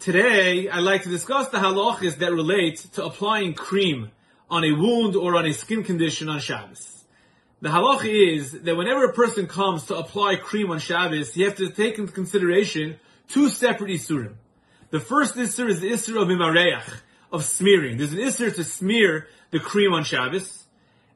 Today, I'd like to discuss the halachas that relate to applying cream on a wound or on a skin condition on Shabbos. The halacha is that whenever a person comes to apply cream on Shabbos, you have to take into consideration two separate isurim. The first isur is the isur of imareach, of smearing. There's an isur to smear the cream on Shabbos.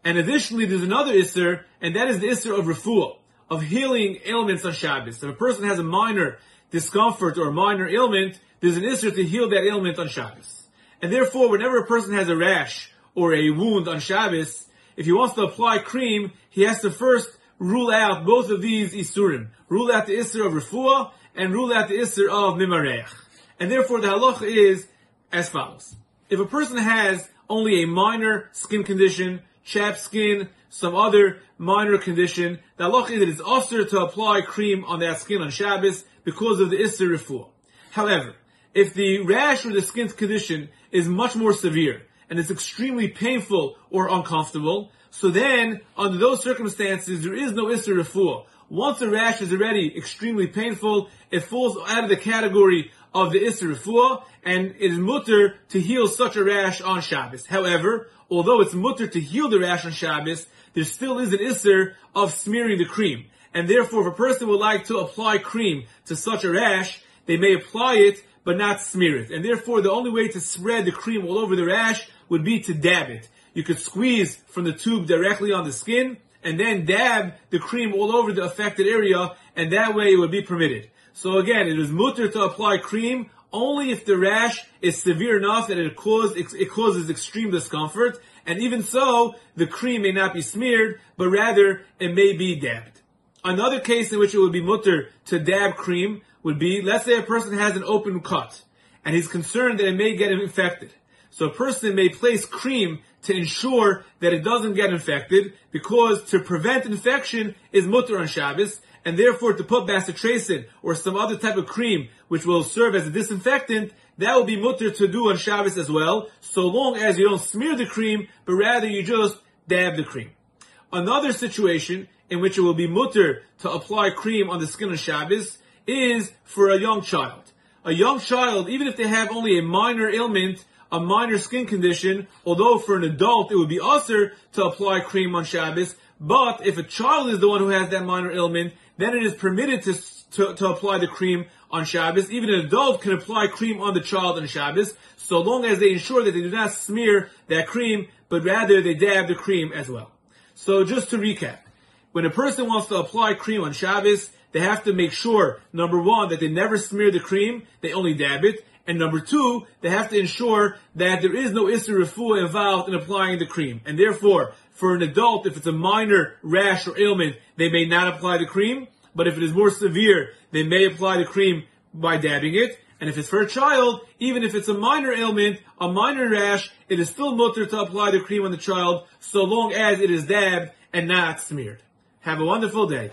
And additionally, there's another isur, and that is the isur of refuah, of healing ailments on Shabbos. If a person has a minor discomfort or minor ailment, there's an isser to heal that ailment on Shabbos. And therefore, whenever a person has a rash or a wound on Shabbos, if he wants to apply cream, he has to first rule out both of these isurim. Rule out the isser of refuah and rule out the isser of mimareach. And therefore, the halacha is as follows. If a person has only a minor skin condition, chapped skin, some other minor condition, the halacha is that it's usher to apply cream on that skin on Shabbos because of the isser refuah. However, if the rash or the skin's condition is much more severe and it's extremely painful or uncomfortable, so then under those circumstances there is no isser refuah. Once the rash is already extremely painful, it falls out of the category of the isser refuah, and it is mutter to heal such a rash on Shabbos. However, although it's mutter to heal the rash on Shabbos, there still is an isser of smearing the cream. And therefore, if a person would like to apply cream to such a rash, they may apply it but not smear it. And therefore, the only way to spread the cream all over the rash would be to dab it. You could squeeze from the tube directly on the skin, and then dab the cream all over the affected area, and that way it would be permitted. So again, it is mutter to apply cream only if the rash is severe enough that it, it causes extreme discomfort, and even so, the cream may not be smeared, but rather it may be dabbed. Another case in which it would be mutter to dab cream would be, let's say a person has an open cut, and he's concerned that it may get infected. So a person may place cream to ensure that it doesn't get infected, because to prevent infection is mutter on Shabbos, and therefore to put bacitracin or some other type of cream which will serve as a disinfectant, that will be mutter to do on Shabbos as well, so long as you don't smear the cream, but rather you just dab the cream. Another situation in which it will be mutter to apply cream on the skin of Shabbos is for a young child. A young child, even if they have only a minor ailment, a minor skin condition, although for an adult it would be usher to apply cream on Shabbos, but if a child is the one who has that minor ailment, then it is permitted to, to, to, apply the cream on Shabbos. Even an adult can apply cream on the child on Shabbos, so long as they ensure that they do not smear that cream, but rather they dab the cream as well. So just to recap, when a person wants to apply cream on Shabbos, they have to make sure, number one, that they never smear the cream, they only dab it. And number two, they have to ensure that there is no Isser involved in applying the cream. And therefore, for an adult, if it's a minor rash or ailment, they may not apply the cream. But if it is more severe, they may apply the cream by dabbing it. And if it's for a child, even if it's a minor ailment, a minor rash, it is still mutter to apply the cream on the child, so long as it is dabbed and not smeared. Have a wonderful day.